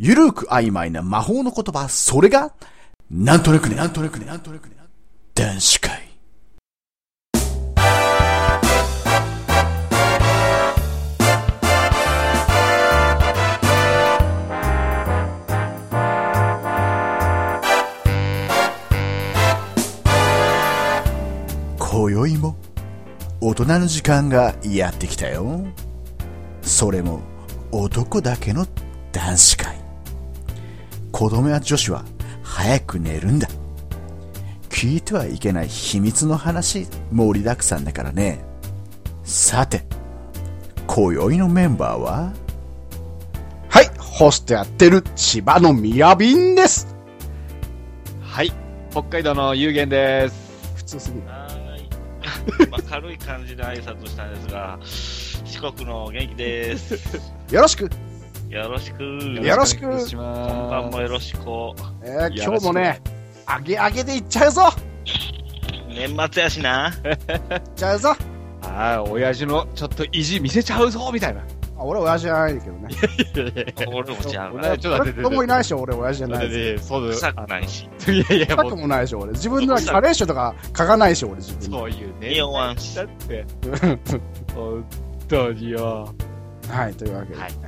ゆるく曖昧な魔法の言葉、それが、なんとなくね、なんとなくね、なんとなくね、男子会。今宵も大人の時間がやってきたよ。それも男だけの男子会。子供や女子は早く寝るんだ。聞いてはいけない秘密の話盛りだくさんだからね。さて、今宵のメンバーは？はい、ホストやってる千葉のみやびんです。はい。北海道の有限です。普通すぎる。はーい。まあ、軽い感じで挨拶したんですが、四国の元気です。よろしく。よろしく。よろしくお願いし今ま晩もよろしく。えー、今日もね、あげあげでいっちゃうぞ年末やしな。いっちゃうぞす。はい、親父のちょっと意地見せちゃうぞ、みたいな。あ俺親父じゃないけどね。俺もちゃう俺な。ちょっと待って子供いないし、俺親父じゃないでそうだ臭くないし。いやいや、したくもないし、俺。自分のカレー臭とか書かないし、俺自分で。そういうね。匂わんしだって、本当によ。はい、というわけで。はい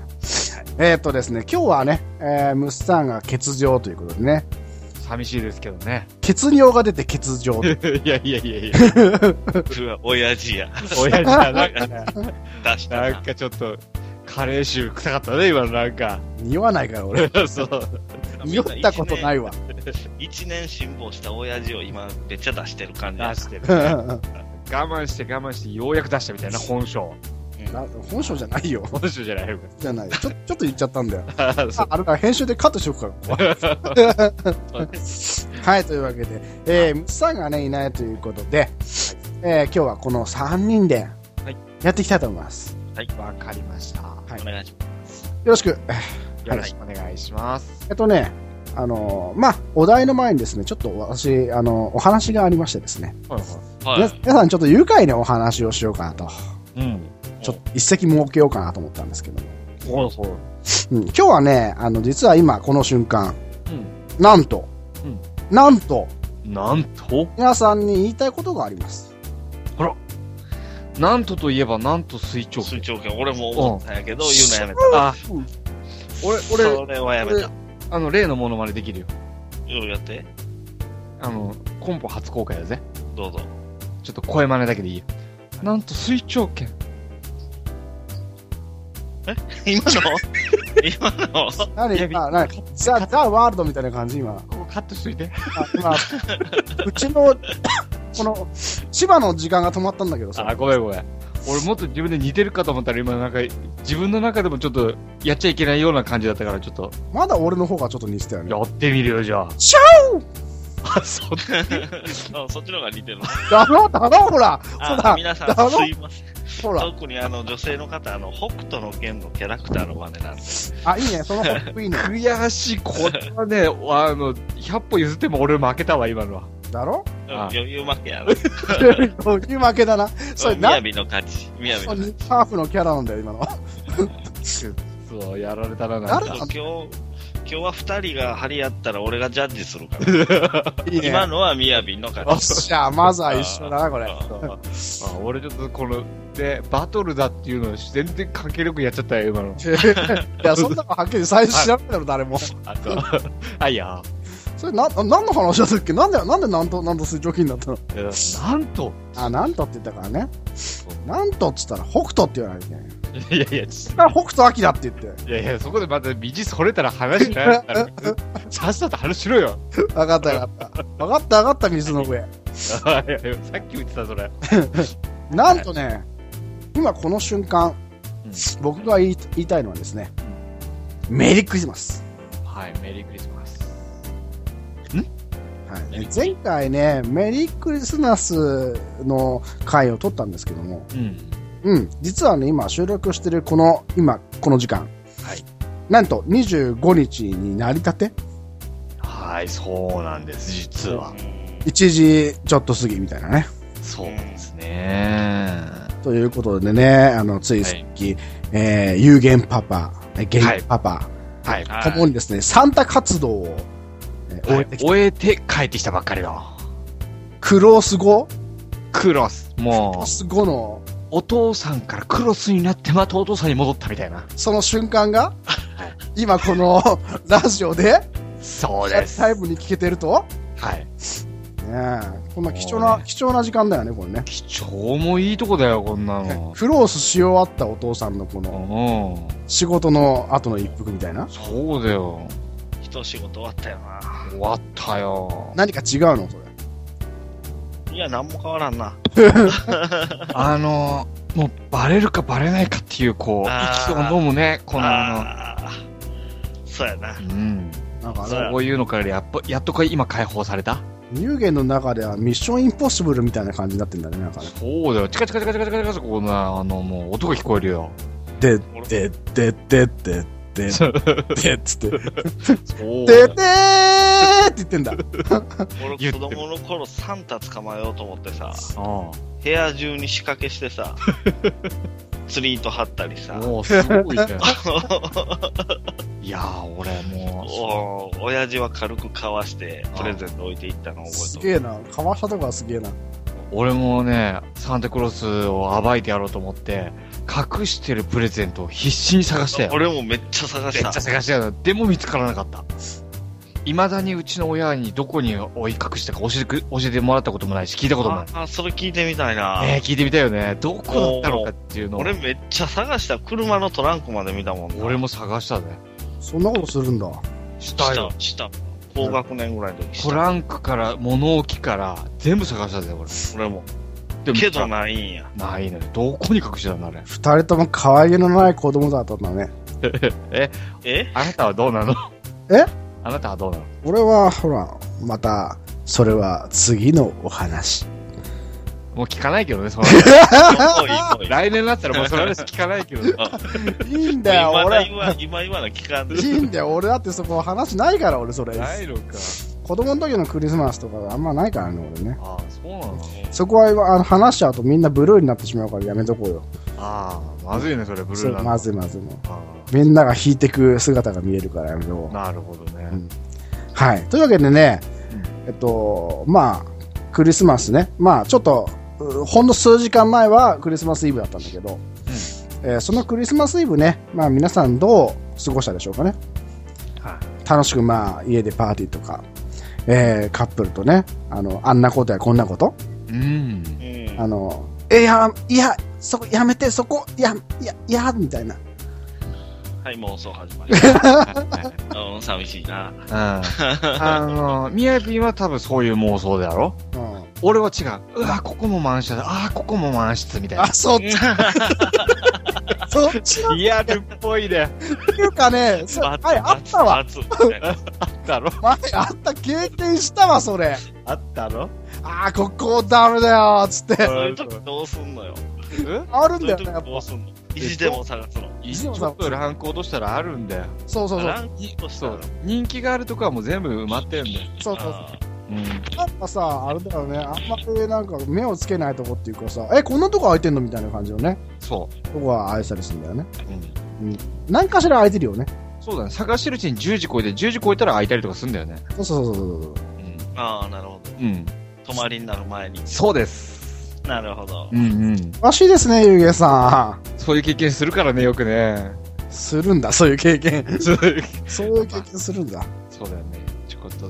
えーっとですね、今日はね、えー、ムスさんが欠場ということでね、寂しいですけどね。血尿が出て欠場。いやいやいやいや、うわ親父や。親父はなんかね、出したなんな。かちょっと、カレー臭臭かったね、今のなんか。匂わないから、俺。そう。匂ったことないわ。一年辛抱した親父を今めっちゃ出してる感じ。出してる、ね。我慢して我慢してようやく出したみたいな本性。な本性じゃないよ。本性じゃないよ。じゃない。ちょ、ちょっと言っちゃったんだよ。あ、あれから編集でカットしとくか はい、というわけで、えー、ムツさんがね、いないということで、えー、今日はこの3人ではい、やっていきたいと思います。わかりました。はいお願いします。よろしく。よろしくお願いします。えっとね、あのーまあ、お題の前にですね、ちょっと私、あのお話がありましてですね、はいははい。皆皆さんちょっと愉快なお話をしようかなと、い。うん。ちょっと一席設けようかなと思ったんですけども、そうそう。うん、今日はね、あの、実は今この瞬間、うなんと、うんなんと、ん。なんと？皆さんに言いたいことがあります。なんとといえばなんと水長水長剣、俺も思ったんやけど、言うのやめあ、俺、た。俺、それはやめた。あの、例のものまねできるよ。ようやって。あの、コンポ初公開だぜ。どうぞ。ちょっと声真似だけでいいよ。なんと水長剣。今の？今の？何？いやあ、何？ザ・ザ・ワールドみたいな感じ今。ここカットしといて。あ今、うちの、この、千葉の時間が止まったんだけどさあ、、ごめんごめん。俺もっと自分で似てるかと思ったら今なんか、自分の中でもちょっとやっちゃいけないような感じだったからちょっと、まだ俺の方がちょっと似てたよね。やってみるよ、じゃあ。シあ、そっち？あそっちの方が似てる。だろだろほらそうあだ皆さん、すいません。ほら。特にあの女性の方、あの、北斗の剣のキャラクターの真似なんで。あ、いいね。その方いいね。悔しい。これはね、あの、100歩譲っても俺負けたわ、今のは。だろ？あ余裕負けやろ。余裕負けだな。それ、なみや、びの勝ち。みやびの勝ち。ハーフのキャラなんだよ、今の。そう、やられたな、な。今日、今日は二人が張り合ったら俺がジャッジするから。いいね。今のはみやびの勝よっち。しゃ、まずは一緒だな、これ。あ あ俺ちょっとこの、で、バトルだっていうのを全然関係力やっちゃったよ、今の。いや、そんなのはっきり最初知らないだろ、誰も。あと、あ、いや、それ、な、何の話だったっけ？なんで、なんでなんと、なんと水蒸気になったの？なんと、あ、なんとって言ったからね。なんとっつったら、北斗って言わないといけない。いやいや、ちあ北斗晶って言って。いやいや、そこでまた道それたら話にないから、さっさと話しろよ。わかったわかった。わかったわかった、水の上。いやいやさっき言ってた、それ。なんとね、今この瞬間、うん僕が言い言いたいのはですね、メリークリスマス。はい、メリークリスマス。はい、前回ね、メリークリスマスの回を撮ったんですけども、うん。うん、実はね、今収録してるこの、今、この時間、はい。なんと25日になりたてはい、そうなんです、実は。1時ちょっと過ぎみたいなね。そうですね。ということでね、あの、ついさっき、えー、有限パパ、えー元気パパ、はい。はいともにですね、サンタ活動を、えー終えてきた。終えて帰ってきたばっかりの。クロス後？クロス。クもう、ロス後の、お父さんからクロスになってまたお父さんに戻ったみたいな。その瞬間が、今この ラジオで、そうです。タイムに聞けてると、はい。ねえ、こんな貴重な、ね貴重な時間だよね、これね。貴重もいいとこだよ、こんなの。クロスし終わったお父さんのこうのん。仕事の後の一服みたいな。そうだよ。一仕事終わったよな。終わったよ。何か違うのそれ。いや、なんも変わらんな。あの、もうバレるかバレないかっていう、こう、息を飲むね、このあああ。そうやな。の、うん。なんかねそういうのからやっぱ、やっとか今解放された？乳源の中ではミッションインポッシブルみたいな感じになってんだね、なんかね。そうだよ。チカチカチカチカチカチカチカこんな、あの、もう音が聞こえるよ。で、で、で、で、で、で、で、つって、そうで、でーって言ってんだ。俺、子供の頃、サンタ捕まえようと思ってさ、あ部屋中に仕掛けしてさ、釣り糸張ったりさあ。、もうすごいね。いやー、俺もう、お親父は軽くかわして、プレゼント置いていったのを覚えとる。すげえな。かわしたとこはすげえな。俺もね、サンタクロースを暴いてやろうと思って、隠してるプレゼントを必死に探したよ。俺もめっちゃ探しためっちゃ。探したよ。でも見つからなかった。未だにうちの親にどこに追い隠したか教えてく、教えてもらったこともないし、聞いたこともない。ああ、それ聞いてみたいな。ねえ聞いてみたいよね。どこだったのかっていうのを。俺めっちゃ探した。車のトランクまで見たもんな。俺も探したね。そんなことするんだ。したよ。した。した。高学年ぐらいの時。トランクから、物置から、全部探したぜ、俺。俺も。でもけどないんや。ないのよ。どこに隠してたんだ、あれ。二人とも可愛げのない子供だったんだね。え、え？あなたはどうなの？え？あなたはどうなの？俺は、ほら、また、それは次のお話。もう聞かないけどね、その 来年になったらもうその話聞かないけどね。いいんだよ、俺。今今言わな聞かんでいいんだよ、俺だってそこ話ないから、俺それ。ないのか。子供の時のクリスマスとかあんまないからね、俺ね。ああ、そうなのそこはあの話しちゃうとみんなブルーになってしまうからやめとこうよ。ああ、まずいね、それ、ブルーなの。まずいまずいもみんなが弾いてく姿が見えるからやめとこう。あなるほどね。うんはい。というわけでね、えっと、まあ、クリスマスね。まあ、ちょっと、うほんの数時間前はクリスマスイブだったんだけど、えーそのクリスマスイブね、まあ皆さんどう過ごしたでしょうかね。はい。楽しくまあ家でパーティーとか、えーカップルとね、あの、あんなことやこんなこと、うん。うん。あの、え、いや、いや、そこ、やめて、そこ、いや、いや、いや、みたいな。はい、妄想始まり。うん、寂しいな。うん。あの、みやびは多分そういう妄想だろうん。俺は違う。うわ、ここも満室だ。ああ、ここも満室みたいなあ、。そっち、そっちのリアルっぽいね。っていうかね、そ前あったわ。熱みたろ前あった、経験したわ、それ。あったろあー、ここダメだよ、つって。そういう時どうすんのよ。あるんだよね、そういう時やっぱ。どうすんの意地でも探すの？ちょっとランク落としたらあるんだよ。そうそうそう。ランキングとしたらそう。人気があるとこはもう全部埋まってんだよ。そうそうそう。あうん。やっぱさ、あれだよね、あんまりなんか目をつけないとこっていうかさ、え、こんなとこ空いてんのみたいな感じのね、そとこは愛したりするんだよね。う。うん。何かしら空いてるよね。そうだね。探してるうちに10時超えて、10時超えたら空いたりとかすんだよね。そうそうそうそうそう。うん。あー、なるほど。うん。泊まりになる前に。そうです。なるほど。うんうん。詳しいですね、ゆうげいさん。そういう経験するからね、よくね。するんだ、そういう経験。そうそういう経験するんだ。そうだよね。ちょこっと。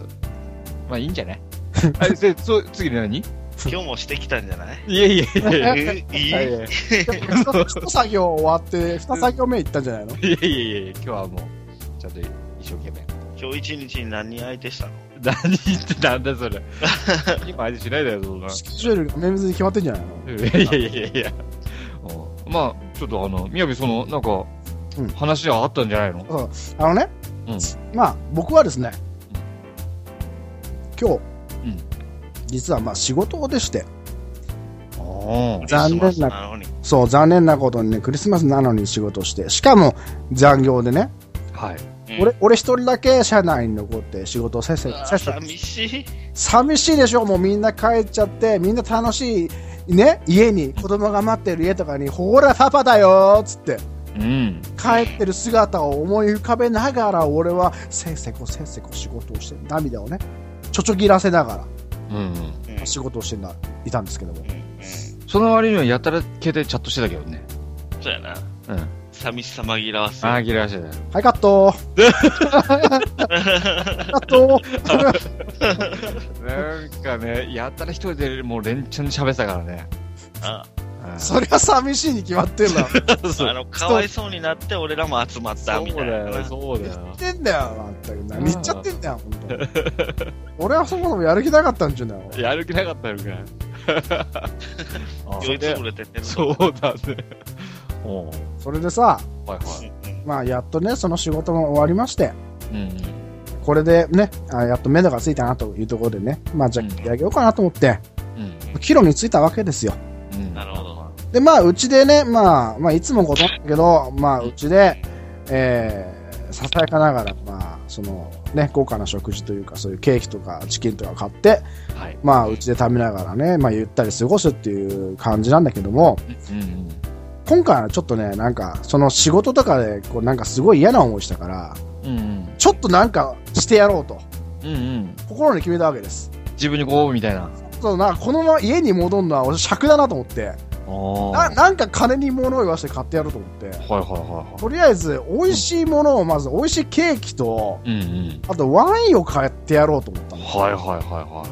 まあいいんじゃない？あ、で、そう、次何？い今日もしてきたんじゃない？やいやいやいや。えいいいやいやい一作業終わって、二作業目行ったんじゃないの？やいやいや今日はもう、ちゃんと一生懸命。今日一日に何人相手したの？何言ってなんだそれ。今相手しないだよ、そんな。スケジュールが綿密に決まってんじゃないの？いやいやいやいや。うんまあ、ちょっとあの、みやびその、なんかうん、話はあったんじゃないの？そうあのね、うんまあ、僕はですね、今日、うん実はまあ仕事でして、あ残念ななのに。そう、残念なことにね、クリスマスなのに仕事して、しかも残業でね、あ。はい。うん俺、俺一人だけ社内に残って仕事をせっせせっせ寂しい。寂しいでしょ？もうみんな帰っちゃって、みんな楽しい、ね、家に、子供が待ってる家とかに、ほら、パパだよーっつって、ううん。帰ってる姿を思い浮かべながら、俺はせっせこせっせこ仕事をして、涙をね、ちょちょぎらせながうんうん。うんら仕事をしてんだ、いたんですけどもう。んうんその割にはやたら系でチャットしてたけどね。そうやな。うん。寂しさ紛らわす。ああ、切れましたね。はい、カット カットなんかね、やたら一人でもう連チャンで喋ってたからね。あうんそりゃ寂しいに決まってんだ。あの、かわいそうになって俺らも集まったみたいな。そうだよ、そうだよ。言ってんだよ、まったく。何言っちゃってんだよ、本当に。俺はそもそもやる気なかったんちゅうんだよ。やる気なかったのか。あ 酔いつぶれてて。そうだね。おうそれでさ、はいはい。まあ、やっとね、その仕事も終わりまして、うんこれでね、あやっと目処がついたなというところでね、まあ、じゃあ、うん切り上げようかなと思って、うん。帰路についたわけですよ。うん。なるほど。で、まあ、うちでね、まあ、まあ、いつもことなんだけど、まあ、うちで、えー、ささやかながら、まあ、その、ね、豪華な食事というか、そういうケーキとかチキンとか買って、はい。まあ、うちで食べながらね、まあ、ゆったり過ごすっていう感じなんだけども、うんうん。今回はちょっとね、なんか、その仕事とかで、こう、なんかすごい嫌な思いしたから、うんうん。ちょっとなんかしてやろうと、うんうん。心に決めたわけです。自分にご褒美みたいな。そう、なんかこのまま家に戻るのは俺尺だなと思って、な。なんか金に物を言わせて買ってやろうと思って、はいはいはとりあえず美味しいものをまず美味しいケーキと、いはい。うんうん。あとワインを買ってやろうと思ったの。はいはいはいは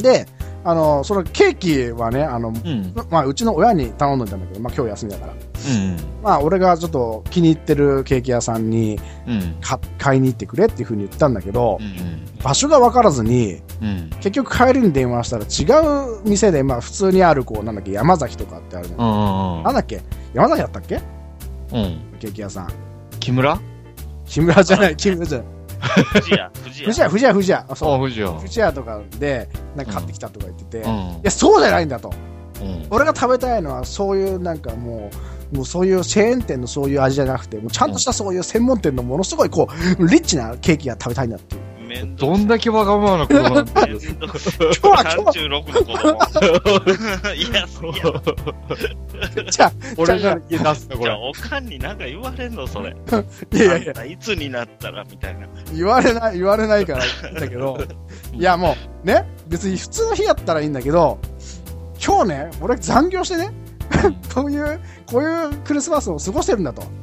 で、あの、そのケーキはね、あの、い。うん。まあ、うちの親に頼んでたんだけど、まあ、今日休みだから。うんまあ、俺がちょっと気に入ってるケーキ屋さんにうん。買いに行ってくれっていう風に言ったんだけどう、ん場所が分からずに、うん。うん。結局帰りに電話したら違う店で、まあ、普通にある、こう、なんだっけ、山崎とかってあるじゃん。うんうんなんだっけ？山崎だったっけ？うん。うん。ケーキ屋さん。木村？木村じゃない、木村じゃない。藤屋、藤屋。藤屋、藤屋、藤屋。あ、あ、そう。藤屋とかで、なんか買ってきたとか言ってて、いうん。や、そうじゃないんだと。うん。俺が食べたいのは、そういうなんかもう、もうそういうチェーン店のそういう味じゃなくて、もうちゃんとしたそういう専門店のものすごいこう、リッチなケーキが食べたいんだっていう。めんどどんだけわがままな子なんだめんど今日は今36の子供。いや、いや、じゃあ、俺が家出すの、こじゃあ、れ。おかんになんか言われんのそれ。いやいやいやあん、たいつになったらみたいな。言われない、言われないからだけど、いやもう、ね、別に普通の日やったらいいんだけど、今日ね、俺残業してね、こういう、こういうクリスマスを過ごしてるんだと。うん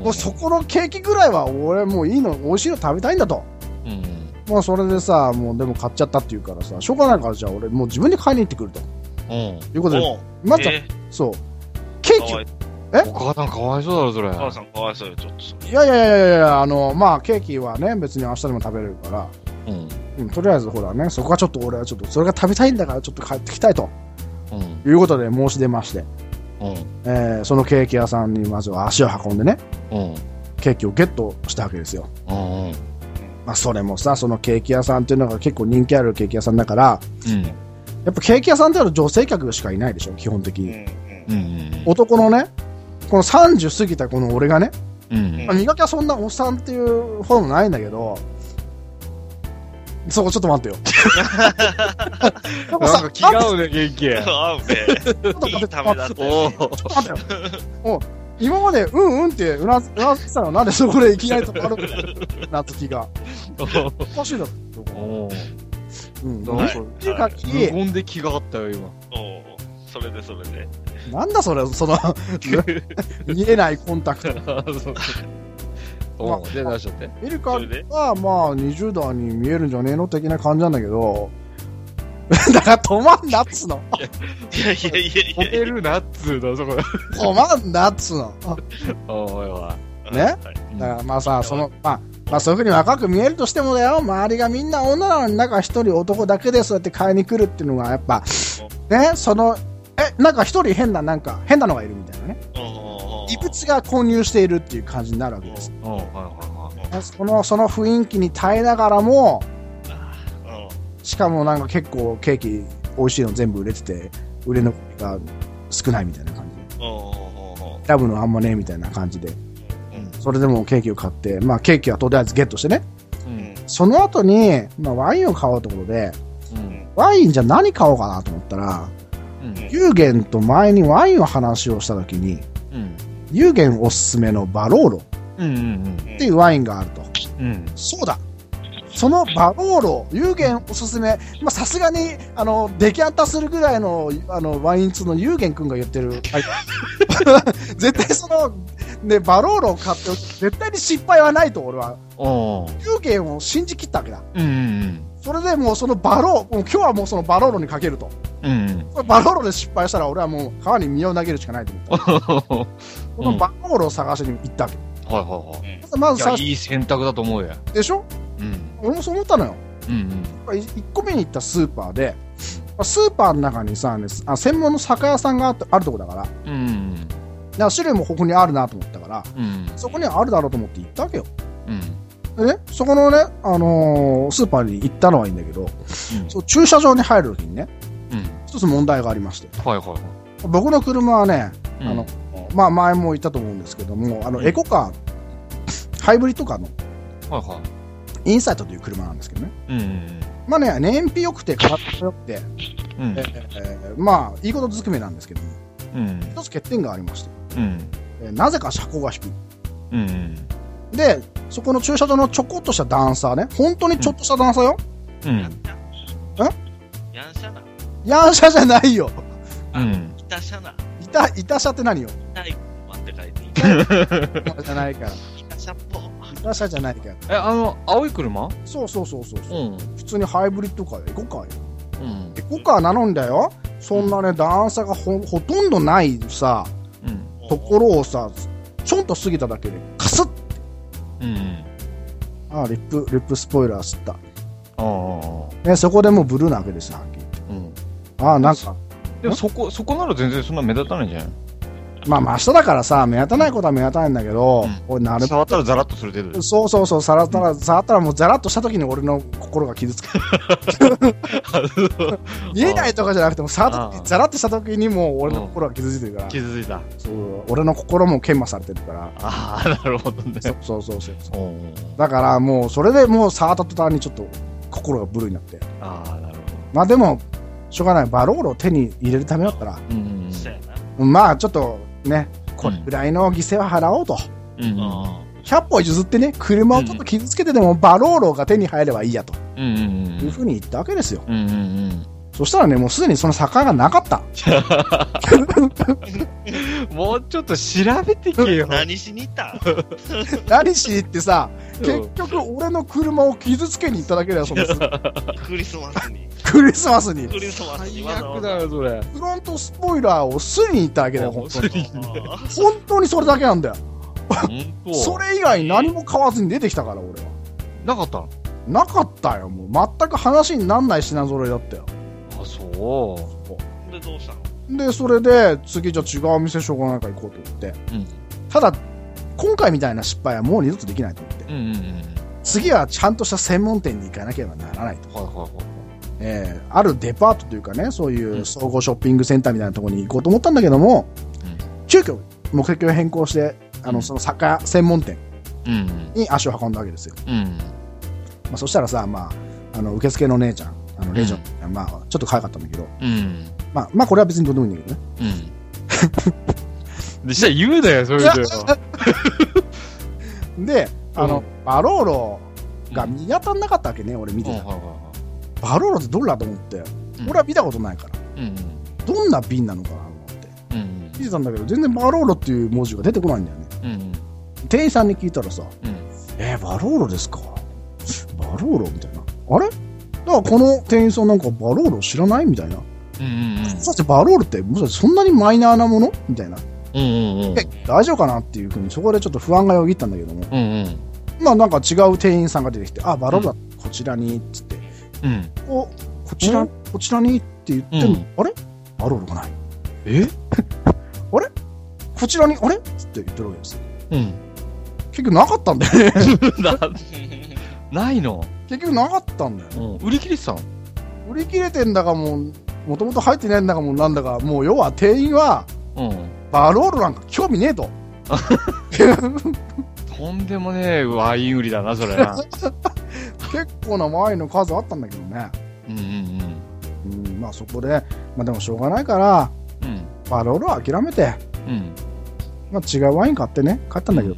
もうそこのケーキぐらいは俺もういいの、美味しいの食べたいんだと。うん。もうそれでさ、もうでも買っちゃったって言うからさ、しょうがないからじゃあ俺もう自分で買いに行ってくると。うん。いうことで、まずは、えそう、ケーキをかわいお母さんかわいそうだろ、それ。お母さんかわいそうよ、ちょっとそれ。いやいやいやいやいや、あの、まあ、ケーキはね、別に明日でも食べれるから、うん。うん、とりあえずほらね、そこはちょっと俺はちょっと、それが食べたいんだからちょっと帰ってきたいとうん。いうことで申し出まして、うん。えー、そのケーキ屋さんにまずは足を運んでね、うん。ケーキをゲットしたわけですよ。うん。うん。まあ、それもさ、そのケーキ屋さんっていうのが結構人気あるケーキ屋さんだから、うん。やっぱケーキ屋さんっていうのは女性客しかいないでしょ、基本的に。うんうんうん。男のね、この30過ぎたこの俺がね、うん。まあ、磨きはそんなおっさんっていうほどもないんだけど、そこちょっと待ってよ。なんか気が合うね、元気。合うね。ちょっと待っていいためだったおよ。お。ちょっと待って今まで、うんうんってうなずうなずいてたのなんでそこでいきなり止まるんだよ。なつきが。おかしいだろ。おお。うん。なんかっていうか、無言で気があったよ、今。おうそれでそれで。なんだそれ、その、見えないコンタクト。そうおうで、出しちゃって。見るかそれで？は、まあ、20代に見えるんじゃねえの？的な感じなんだけど、だから止まんなっつの。いやいやいやいや止めるなっつうの、そこで。止まんなっつの。おいおい。ね？はいだからまあさ、その、まあ、まあそういうふうに若く見えるとしてもだよ、周りがみんな女なのに中一人男だけでそうやって買いに来るっていうのがやっぱ、ね、その、え、なんか一人変な、なんか変なのがいるみたいなね。異物が混入しているっていう感じになるわけです。おうはいはいはい。その、その雰囲気に耐えながらも、うんしかもなんか結構ケーキ美味しいの全部売れてて、売れ残りが少ないみたいな感じで。選ぶのあんまねえみたいな感じで。うんそれでもケーキを買って、まあケーキはとりあえずゲットしてね。うん。その後に、まあワインを買おうところで、うん。ワインじゃ何買おうかなと思ったら、うん。ユーゲンと前にワインの話をした時に、うん。有限おすすめのバローロっていうワインがあると。そうだ。そのバローロ、有限おすすめ、まあ、さすがに、あの、デキャンタするぐらいの、あの、ワイン通の有限くんが言ってる。絶対その、ね、バローロを買って、絶対に失敗はないと、俺は。有限を信じ切ったわけだ。うんうんそれでもうそのバロー、もう今日はもうそのバローロにかけると。うん。バローロで失敗したら俺はもう川に身を投げるしかないと思った。うん。このバローロを探しに行ったわけ。はいはいはい。まず最、いいい選択だと思うよ。でしょ？うん。俺もそう思ったのよ。うん1個目に行ったスーパーで、スーパーの中にさ、ね、あ専門の酒屋さんがああるとこだから、だかうん。うん。ら種類も豊富にあるなと思ったから、うん。そこにはあるだろうと思って行ったわけよ。うん。でね、そこのね、あのースーパーに行ったのはいいんだけど、そう駐車場に入るときにね、うん。一つ問題がありまして、はいはいはい。僕の車はね、うんあの、まあ前も言ったと思うんですけども、あの、エコカー、ハイブリッドカーのはいはインサイトという車なんですけどね。い。うん。まあね、燃費良くて、価格良くて、うんえ。ーまあ、いいことずくめなんですけども、うん。一つ欠点がありまして、うん。えーなぜか車高が低い。うん。で、そこの駐車場のちょこっとした段差ね、本当にちょっとした段差よ。うん。やんしゃな。ヤン車じゃないよ。うん。いたしゃな。いた、いた車って何よ？痛い待って書いて。じゃないから。っぽ。いた車じゃないから。え、あの、青い車？そうそうそうそうそう、ん。普通にハイブリッドカーよ。エコカーよ。うん。エコカーなのんだよ。そんなね、段差がほほとんどないさ、うん。ところをさ、ちょんと過ぎただけで、カスッうん。ああ、リップ、リップスポイラー吸った。ああ。ね、そこでもうブルーなわけですよ、はっきり言って。うん。ああ、なんか、でもそこ、そこなら全然そんな目立たないんじゃない？まあ、真下だからさ、目立たないことは目立たないんだけど、うん俺、なる触ったらザラッとする程度。そうそうそう、触ったら、触ったらもうザラッとした時に俺の心が傷つく。見えないとかじゃなくても、触った時ザラッとした時にもう俺の心が傷ついてるから、気づいた。そう俺の心も研磨されてるから、ああ、なるほどね。そうそうそうそうだからもう、それでもう触った途端にちょっと心がブルーになって。ああ、なるほまあでも、しょうがない。バロールを手に入れるためだったら、ど。うん。そうやな。まあちょっとね、これぐらいの犠牲は払おうと。うん。うん。う100歩譲ってね、車をちょっと傷つけてでもバローロが手に入ればいいやとうん。うん。いうふうに言ったわけですよ。うん。うん。そしたらね、もうすでにその坂がなかった。もうちょっと調べてけよん。何しに行った？ん何しに行ってさ、うん結局俺の車を傷つけに行っただけだよ、その クリスマスに。クリスマスに。クリスマスに最。悪だよ、それ。フロントスポイラーをすりに行っただけだよ、本当に。本当にそれだけなんだよ。本当それ以外何も買わずに出てきたから、俺は。なかったのなかったよ、もう。全く話になんない品揃えだったよ。あ、そーで、どうしたの？で、それで、次じゃあ違う店しょうがないから行こうと思って。うんただ、今回みたいな失敗はもう二度とできないと思って。う。うんうんうん。次はちゃんとした専門店に行かなければならないと。はいはいはい。えーあるデパートというかね、そういう総合ショッピングセンターみたいなところに行こうと思ったんだけども、急遽目的を変更して、あの、うんその酒屋専門店うん。に足を運んだわけですよ。うん。まあ、そしたらさ、まあ、あの、受付の姉ちゃん、あの、レジョン、まあ、ちょっと可愛かったんだけど、うん。まあ、まあ、これは別にどうでもいいんだけどね。うん。で、したら言うだよ、そういうのよ。で、あの、うんバローロが見当たんなかったわけね、俺見てたバローロってどれだと思って、い。俺は見たことないから、うん。どんな瓶なのかなと思って。うん。見てたんだけど、全然バローロっていう文字が出てこないんだよね。うん。店員さんに聞いたらさ、うん。えー、バローロですか？バローロみたいな。あれ？だからこの店員さんなんかバローロ知らないみたいな。うん。そしてバローロって、もしかしてそんなにマイナーなものみたいな。うん。うん。え、大丈夫かなっていうふうに、そこでちょっと不安がよぎったんだけども。うん。うん。まあなんか違う店員さんが出てきて、あ、バローロだ、こちらに、つって。うん。お、こちら、うんこちらにって言っても、あれ？バロールがない。え？こちらに、あれ？つって言ってるわけですよ。うん。結局なかったんだよね。な、ないの？結局なかったんだよ。うん。売り切れてたの？売り切れてんだかもう、もともと入ってないんだかもうなんだか、もう要は店員は、うん。バロールなんか興味ねえと。とんでもねえワイン売りだな、それな。結構なワインの数あったんだけどね。うんうんうん、まあそこで、まあでもしょうがないから、うん。うん。バロールは諦めて、うん。まあ違うワイン買ってね、買ったんだけど。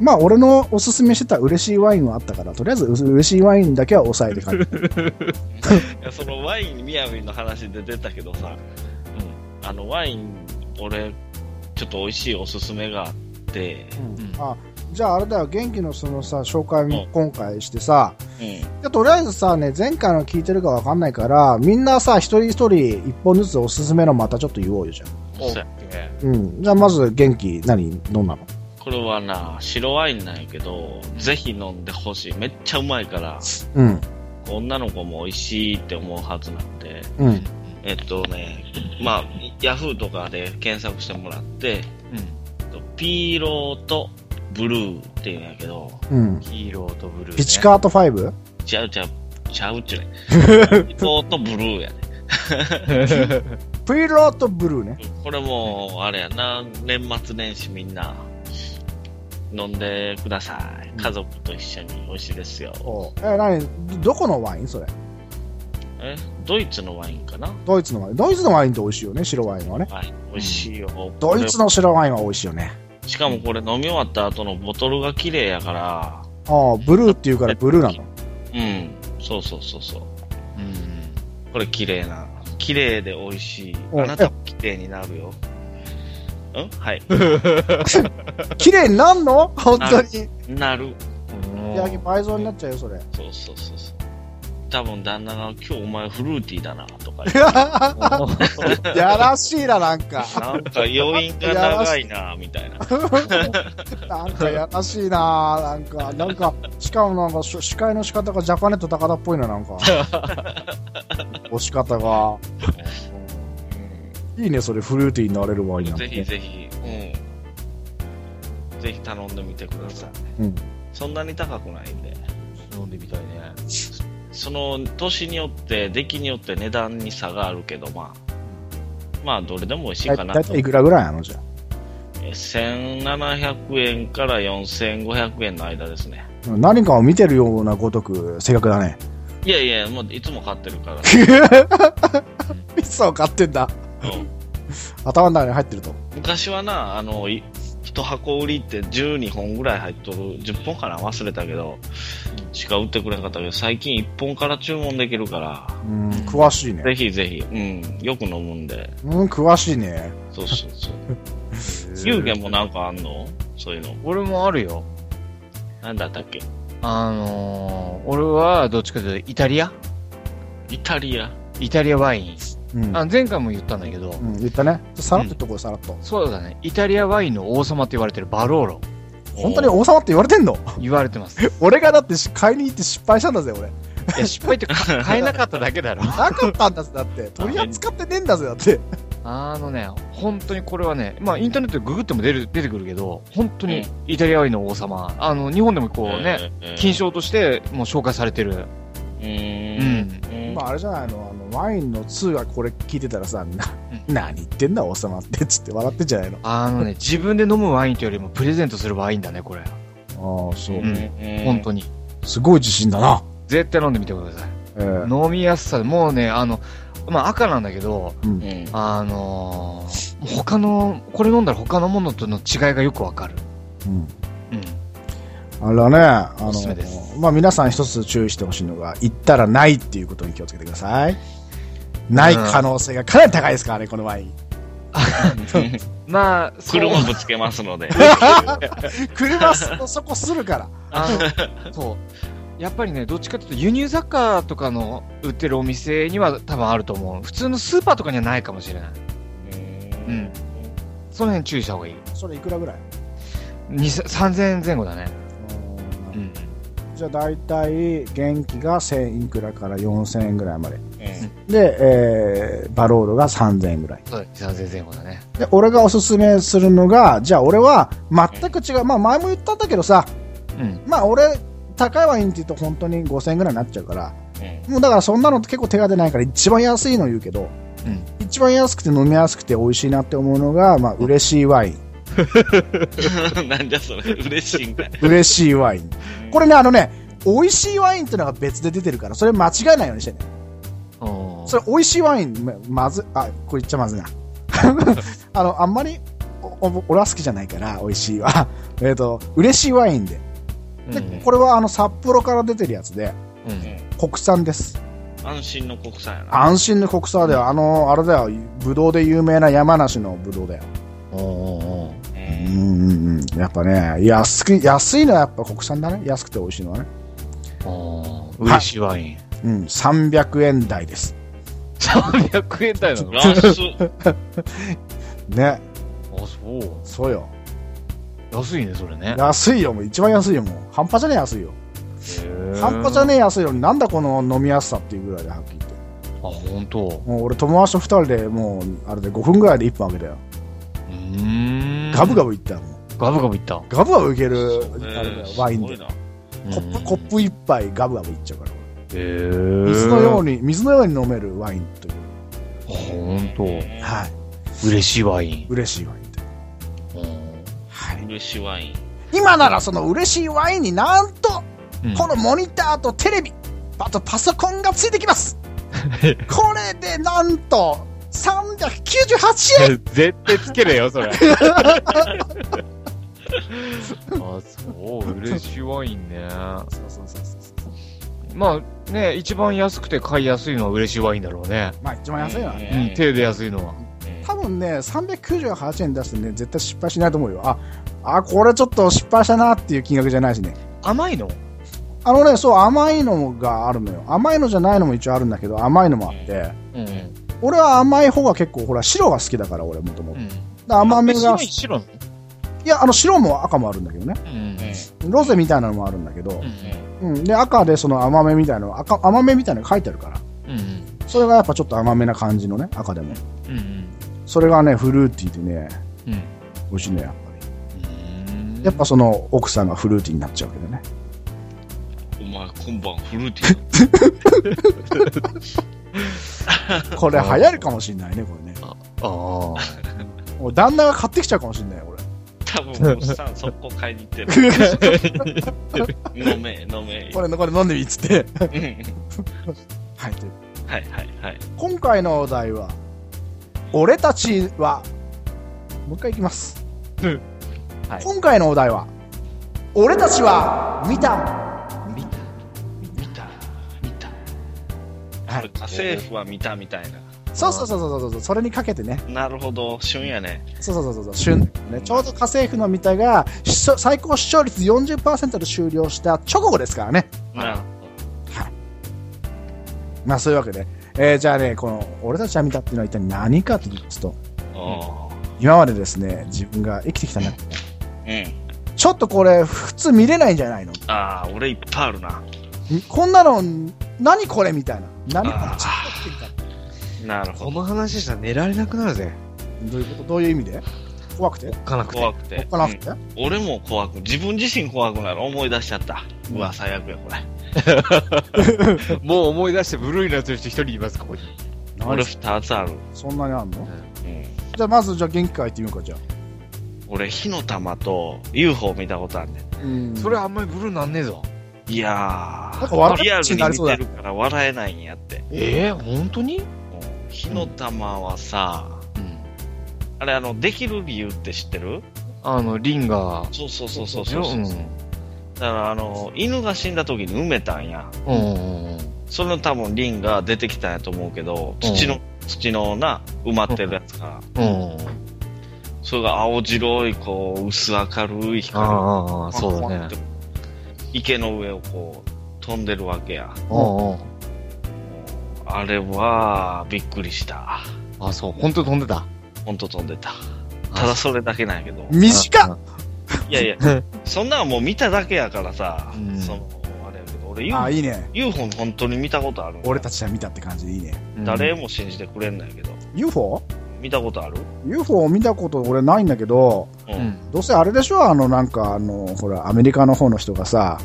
まあ俺のおすすめしてた嬉しいワインはあったから、とりあえず嬉しいワインだけは抑えて帰った。いやそのワイン、みやびの話で出たけどさ、うん、あのワイン、俺、ちょっと美味しいおすすめがあって、うん。あ、じゃああれだよ、元気のそのさ、紹介ん。今回してさ、うん、じゃあとりあえずさ、ね、前回の聞いてるかわかんないから、みんなさ、一人一人一本ずつおすすめのまたちょっと言おうよ、じゃあ。うん。じゃあまず元気、何、どんなの？これはな、白ワインなんやけど、ぜひ飲んでほしい。めっちゃうまいから、うん。女の子も美味しいって思うはずなんで、うん。えっとね、まあ、ヤフーとかで検索してもらって、うん。ピーローとブルーっていうんやけど、うん。黄色とブルー、ね。ピチカート 5? ちゃうちゃう、ちゃうっちゅうね。ピーローとブルーやね。プイロートブルーね。これも、あれやな、年末年始みんな、飲んでください。家族と一緒に美味しいですよ。おえ、何？どこのワインそれ？え、ドイツのワインかな？ドイツのワイン。ドイツのワインって美味しいよね、白ワインはね。はい、美味しいよ。ドイツの白ワインは美味しいよね。しかもこれ飲み終わった後のボトルが綺麗やから、ああ、ブルーって言うからブルーなの。うん、そうそうそうそう。うん。これ綺麗な。綺麗で美味しい。うんあなたも綺麗になるよ。うん？はい。綺麗になんの？本当に。なる。仕上げ倍増になっちゃうよ、それ。そうそうそうそう。多分旦那が今日お前フルーティーだなとか言って やらしいな、なんか。なんか余韻が長いなみたいな。なんかやらしいななんか、なんか、しかもなんか、し司会の仕方がジャパネット高田っぽいな、なんか。押し方が。いいね、それ、フルーティーになれるワインなんてぜひぜひ、うん。ぜひ頼んでみてください。うんそんなに高くないんで。飲んでみたいね。その年によって、出来によって値段に差があるけど、まあ、まあ、どれでも美味しいだかなとだいたいい。くらぐらいなのじゃえ1700円から4500円の間ですね。あ。何かを見てるようなごとく、正確だね。いやいや、もういつも買ってるから。いつを買ってんだ。うん頭の中に入ってると。昔はな、あの、い一箱売りって12本ぐらい入っとる、10本かな？忘れたけど、しか売ってくれなかったけど、最近1本から注文できるから、うん、詳しいね。ぜひぜひ、うん、よく飲むんで、うん、詳しいね。そうそうそう。有限もなんかあんの？そういうの。俺もあるよ。なんだったっけ？あのー、俺はどっちかというとイタリアイタリア。イタリアワイン。うん。あ前回も言ったんだけど、うん、言ったね。さらっと言っとこうよ、さらっと。そうだね。イタリアワインの王様って言われてるバローロ。本当に王様って言われてんの？言われてます。俺がだって買いに行って失敗したんだぜ、俺。いや、失敗ってか 買えなかっただけだろ。なかったんだぜ、だって。取り扱ってねえんだぜ、だって。あのね、本当にこれはね、まあインターネットでググっても出る出てくるけど、本当にイタリアワインの王様。あの、日本でもこうね、えー金。賞としてもう紹介されてる。うん。ん。まあ、あれじゃないの、あの、ワインの2がこれ聞いてたらさ、な、何言ってんだ、王様って、つって笑ってんじゃないの？あのね、自分で飲むワインというよりもプレゼントするワインだね、これ。ああ、そううんうん本当に。すごい自信だな。絶対飲んでみてください。ええ飲みやすさで、もうね、あの、まあ赤なんだけど、うんうん。あのー他の、これ飲んだら他のものとの違いがよくわかる。うん。うん。あれはね、あのまあ皆さん一つ注意してほしいのが、言ったらないっていうことに気をつけてください。ない可能性がかなり高いですからね、このワイン。まあ、車ぶつけますので。車そそこするから。あの、そう。やっぱりね、どっちかというと輸入雑貨とかの売ってるお店には多分あると思う。普通のスーパーとかにはないかもしれない。うん。その辺注意した方がいい。それいくらぐらい？に3000円前後だね。ううんん。じゃあ大体、元気が1000いくらから4000円ぐらいまで。うんで、えー、バロードが3000円ぐらい。そうだ、3000円前後だね。で、俺がおすすめするのが、じゃあ俺は全く違う。まあ前も言ったんだけどさ、うん。まあ俺、高いワインって言うと本当に5000円ぐらいになっちゃうから、うんもうだからそんなの結構手が出ないから一番安いの言うけど、うん。一番安くて飲みやすくて美味しいなって思うのが、まあ嬉しいワイン。なんじゃそれ、嬉しいんかい。嬉しいワイン。これね、あのね、美味しいワインってのが別で出てるから、それ間違えないようにしてね。それ美味しいワイン、ままず、あ、これ言っちゃまずいな。あの、あんまり、お俺は好きじゃないから、美味しいわ。えっと、嬉しいワインで。で、うんこれはあの、札幌から出てるやつで、うんうん国産です。安心の国産やな。安心の国産で、あの、あれだよ、ぶどうで有名な山梨のぶどうだよ。おうおうんんうんうん。やっぱね、安く、安いのはやっぱ国産だね。安くて美味しいのはね。おう嬉しいワイン。うん、300円台です。300円台なの？ラス、ね。あ、そう。そうよ。安いね、それね。安いよ、もう一番安いよ、もう。半端じゃねえ安いよ。半端じゃねねえ安いのになんだこの飲みやすさっていうぐらいではっきり言って。あ、ほんと。もう俺友達と二人でもう、あれで5分ぐらいで1分あげたよ。うーん。ガブガブいったよ、もう。ガブガブいった。ガブガブいける、えあれだよー、ワインで。コップ、コップ一杯ガブガブいっちゃうから。水のように、水のように飲めるワインという。ほんと。はい。嬉しいワイン。嬉しいワインで。うんはい。嬉しいワイン。今ならその嬉しいワインになんと、うんこのモニターとテレビ、あとパソコンがついてきます。これでなんと、398円絶対つけれよ、それ。あ、そう、嬉しいワインね。そうそうそうそう。まあね、一番安くて買いやすいのは嬉しいワインだろうね。まあ一番安いのはね。うん、手で安いのは。多分ね、398円出してね、絶対失敗しないと思うよ。あ、あ、これちょっと失敗したなっていう金額じゃないしね。甘いの？あのね、そう、甘いのがあるのよ。甘いのじゃないのも一応あるんだけど、甘いのもあって、うん。俺は甘い方が結構、ほら、白が好きだから、俺もともと。うん。甘めが、い白なのや、あの、白も赤もあるんだけどね。うん。ロゼみたいなのもあるんだけどう、ん。うん。で、赤でその甘めみたいなの、赤、甘めみたいなの書いてあるから。うん。それがやっぱちょっと甘めな感じのね、赤でも。うん。それがね、フルーティーでね、うん。美味しいね、やっぱうんり。やっぱその、奥さんがフルーティーになっちゃうわけどね。お前、今晩フルーティー？これ流行るかもしんないね、これね。ああ。もう旦那が買ってきちゃうかもしんないよ。多分、おっさん、速攻買いに行ってる。飲め、飲め。これ、これ飲んでみっつって。うんはい。はい、はい、はい。今回のお題は、俺たちは、もう一回いきます。はい今回のお題は、俺たちは見た。見た。見た、見た。はい政婦は見たみたいな。そうそうそうそうそう、それにかけてね。なるほど、旬やね。そうそうそうそう、旬。ね、ちょうど家政婦の見たが、最高視聴率40%で終了した直後ですからね。なるほまあそういうわけで。えー、じゃあね、この、俺たちは見たっていうのは一体何かと言いますと、今までですね、自分が生きてきた中で、ーうん。ちょっとこれ、普通見れないんじゃないの？ああ、俺いっぱいあるな。こんなの、何これみたいな。何これ？なるほど。この話したら寝られなくなるぜ。などういうこと？どういう意味で？怖くて？かなくて。怖くて。かなくて、うん俺も怖く、自分自身怖くなる。思い出しちゃった。うわ、最悪や、これ。もう思い出してブルーになってる人一人います、ここに。俺何二つある。そんなにあんの？うん。じゃあまず、じゃあ元気会ってみようか、じゃあ。俺、火の玉と UFO 見たことあるねうんそれあんまりブルーなんねえぞ。ん。いやなんかリアルに口になりそうだ見てるから笑えないんやって。ええ本当に？うん火の玉はさ、うん。あれ、あの、できる理由って知ってる？あの、リンが。そうそうそうそうそううん。だから、あの、犬が死んだ時に埋めたんや。うんうんうん。それの多分リンが出てきたんやと思うけど、土の、土のな、埋まってるやつから。うん。それが青白い、こう、薄明るい光ああ、そうだね。池の上をこう、飛んでるわけや。うんうん。あれは、びっくりした。あ、そう。本当に飛んでた？ほんと飛んでた。ただそれだけなんやけど。短っいやいや、そんなんもう見ただけやからさ、うんその、あれやけど、俺あ、UFO, いいね。UFO 本当に見たことある俺たちは見たって感じでいいね。誰も信じてくれんないけど。UFO?UFO 見たことある？見たこと俺ないんだけど、う。うんん。どうせあれでしょ？あの、なんか、あの、ほら、アメリカの方の人がさ、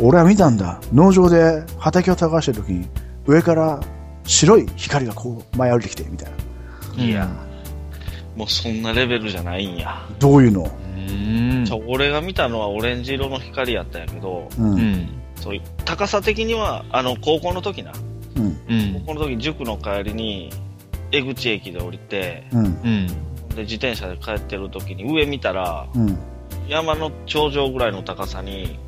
俺は見たんだ。農場で畑を耕してる時に、上から白い光がこう、舞い降りてきて、みたいな。いや、もうそんなレベルじゃないんや。どういうの？うん。ちょ俺が見たのはオレンジ色の光やったんやけど、うん。そういう、高さ的には、あの、高校の時な。うん。高校の時、塾の帰りに、江口駅で降りて、うん。うん。で、自転車で帰ってる時に上見たら、うん。山の頂上ぐらいの高さに、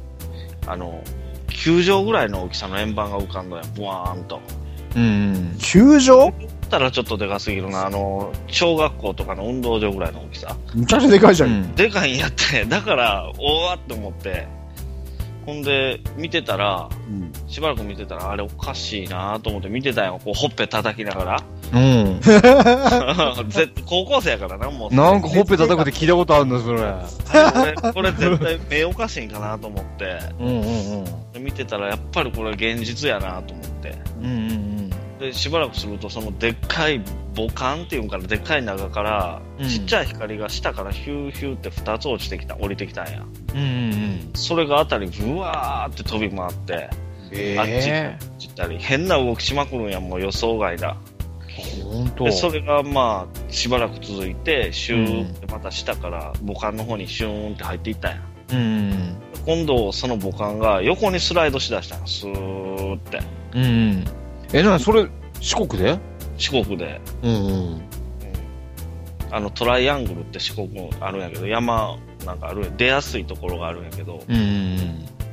あの、球場ぐらいの大きさの円盤が浮かんだよ。ブワーンと。うん。球場たらちょっとでかすぎるな。あの、小学校とかの運動場ぐらいの大きさ。むちゃくちゃでかいじゃん。うん。でかいんやって。だから、おわって思って。ほんで、見てたら、うん。しばらく見てたら、あれおかしいなと思って見てたよ。こう、ほっぺ叩きながら。うん。高校生やからな、もう。なんかほっぺ叩くって聞いたことあるんだ、それ。これ、絶対目おかしいんかなと思って。うんうんうん。見てたら、やっぱりこれ現実やなと思って。うんうんで、しばらくすると、そのでっかい母管っていうんかな、でっかい中から、うんちっちゃい光が下からヒューヒューって2つ落ちてきた、降りてきたんや。うん。うんうんそれがあたり、ブワーって飛び回って、えあっち行ったり、変な動きしまくるんや、もう予想外だ。で、それがまあ、しばらく続いて、シューってまた下から母管の方にシューンって入っていったんや。うん今度、その母管が横にスライドしだしたんや、スーって。うん。うん。え、なにそれ、四国で？四国で。うんうん。うんあの、トライアングルって四国あるんやけど、山なんかある、出やすいところがあるんやけど、うん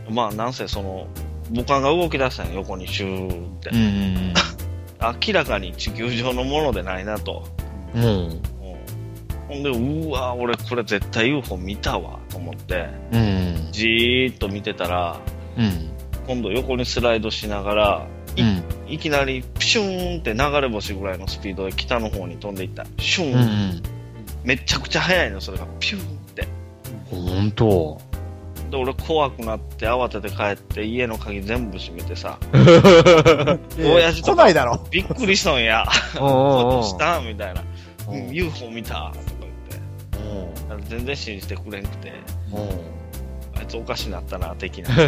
うんまあ、なんせその、母管が動き出したんや、横にシューって。うん。うん 明らかに地球上のものでないなと。うん。ほんで、うわ俺これ絶対 UFO 見たわ、と思って、うん。じーっと見てたら、うん。今度横にスライドしながら、うん。いきなりプシューンって流れ星ぐらいのスピードで北の方に飛んでいった。シューン、うん。めちゃくちゃ速いの、それが。ピューンって。ほんと。で、俺怖くなって慌てて帰って家の鍵全部閉めてさ、親父とか来ないだろ。びっくりしたんや。どう したみたいな。ううんん、UFO 見たとか言って。だから全然信じてくれんくて、つおかしなったな、的な。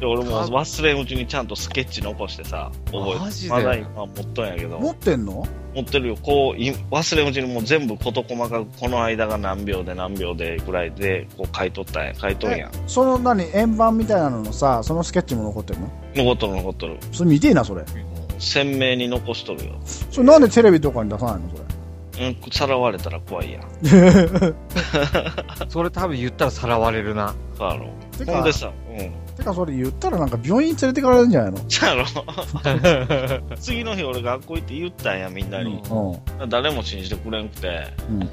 で、俺も忘れんうちにちゃんとスケッチ残してさ、覚えて。マジで？まだ今持っとんやけど。持ってんの？持ってるよ。こう、い忘れんうちにもう全部事細かく、この間が何秒で何秒でぐらいで、こう書いとったんや。書いとんや。その何、円盤みたいなののさ、そのスケッチも残ってんの？残っとる残っとる。それ見てえな、それ。鮮明に残しとるよ。それなんでテレビとかに出さないのそれ？うん、さらわれたら怖いやん。それ多分言ったらさらわれるな。そうやろ。てかほんでさ、うん。てかそれ言ったらなんか病院連れてかれるんじゃないの？そうやろ。次の日俺学校行って言ったんや、みんなに。うん。誰も信じてくれんくて。うん。だか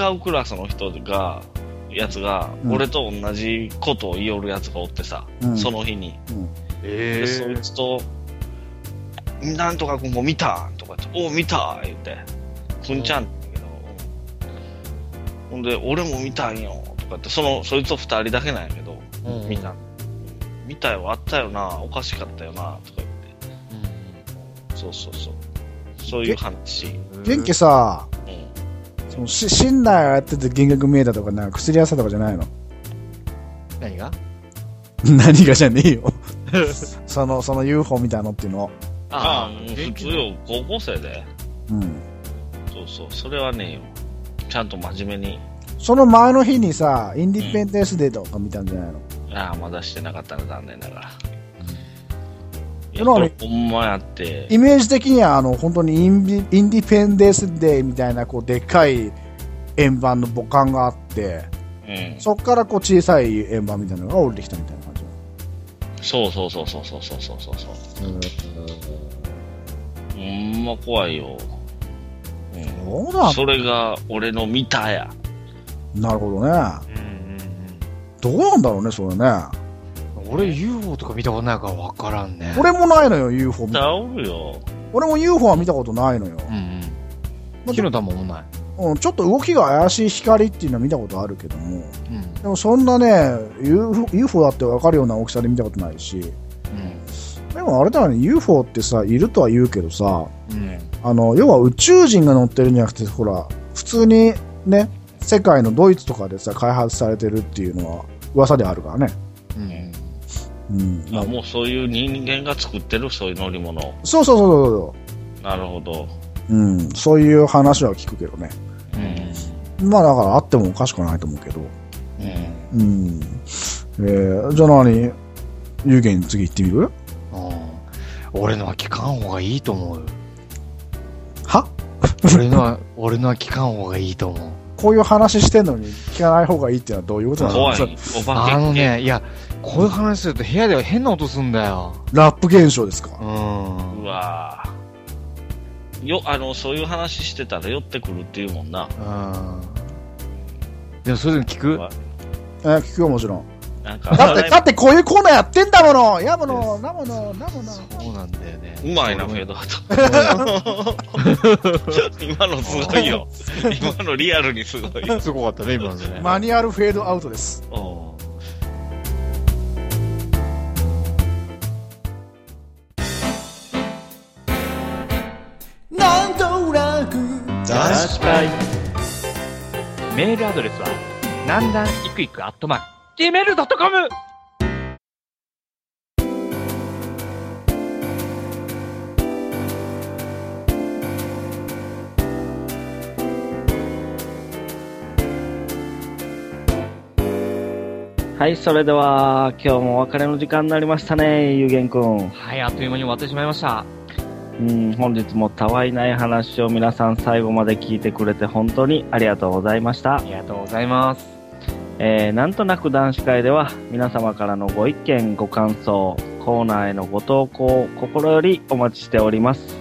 ら違うクラスの人が、やつが、うん俺と同じことを言おるやつがおってさ、うんその日に。えで、そいつと、なんとか君も見たとか言って、おう見た言って、くんちゃんって言うけど、ほんで、俺も見たんよとか言って、その、そいつと二人だけなんやけど、うん見た。見たよ、あったよな、おかしかったよな、とか言って。そうそうそう。そういう話。元気さ、うん。そのし診断やってて幻覚見えたとか、なんか薬屋さんとかじゃないの？何が？何がじゃねえよ。その、その UFO みたいのっていうの？ああ、普通よ、高校生で。うん。そうそう、それはね。ちゃんと真面目に。その前の日にさ、インディペンデンスデーとか見たんじゃないの、ああ、まだしてなかったね、残念ながら。ほんまやって。イメージ的には、あの、本当にインディインディペンデンスデーみたいな、こう、でっかい円盤の母管があって、うん。そっからこう、小さい円盤みたいなのが降りてきたみたいな感じ？そうそうそうそうそうそうそうそうそう。ほんま怖いよ。うん。そうだ。それが俺の見たや。なるほどね。どうなんだろうね、それね。俺 UFO とか見たことないから分からんね。俺もないのよ、UFO 見だおるよ。俺も UFO は見たことないのよ。うんうん。まあ火の玉もない。うん、ちょっと動きが怪しい光っていうのは見たことあるけども、うん。でもそんなね、UFO, UFO だってわかるような大きさで見たことないし、うん。でもあれだよね、UFO ってさ、いるとは言うけどさ、うん。あの、要は宇宙人が乗ってるんじゃなくて、ほら、普通にね、世界のドイツとかでさ、開発されてるっていうのは噂であるからね。うん。うん。まああ、もうそういう人間が作ってるそういう乗り物。そうそうそうそなるほど。う。うん。そういう話は聞くけどね。うん。まあだからあってもおかしくはないと思うけど。うん。うん。えー、じゃあ何？有限に次行ってみる？うん俺のは聞かん方がいいと思う。は俺のは、俺のは聞かん方がいいと思う。こういう話してんのに聞かない方がいいっていうのはどういうことなの？怖いそ。お化け。あのね、いや、こういう話すると部屋では変な音すんだよ。ラップ現象ですか？うん。うわぁ。よ、あの、そういう話してたら寄ってくるっていうもんな。うん。でもそれでも聞く？えー聞くよもちろん。なんか、だって、だってこういうコーナーやってんだものやもの、なもの、なもの。そうなんだよね。うまいな、フェードアウト。今のすごいよ。今のリアルにすごいよ。すごかったね、今のね。マニュアルフェードアウトです。うんなんとなく確かに。メールアドレスは、なんだんいくいくアットマーク、gmail.com! はい、それでは、今日もお別れの時間になりましたね、ゆうげんくん。はい、あっという間に終わってしまいました。うん、本日もたわいない話を皆さん最後まで聞いてくれて本当にありがとうございましたあ。りがとうございます。えー、なんとなく男子会では皆様からのご意見、ご感想、コーナーへのご投稿を心よりお待ちしております。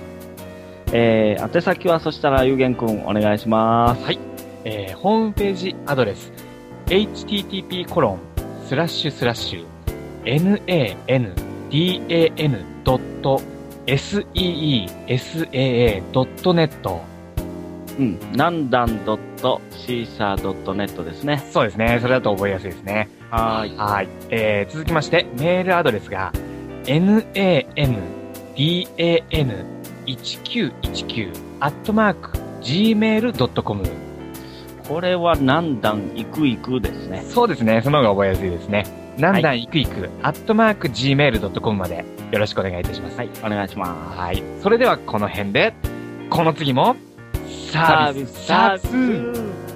えー、宛先はそしたらゆうげんくんお願いします。はい。えー、ホームページアドレス、http コロンスラッシュスラッシュ nandan.seesaa.net うん、なんだん .caesar.net ですね。そうですね。それだと覚えやすいですね。はーい。はい。えー、続きまして、メールアドレスが、nandan1919 アットマーク gmail.com これはなんだんいくいくですね。そうですね。その方が覚えやすいですね。なんだんいくいく、アットマーク gmail.com までよろしくお願いいたします。はい、お願いします。はい。それではこの辺で、この次も、サービス、サービス。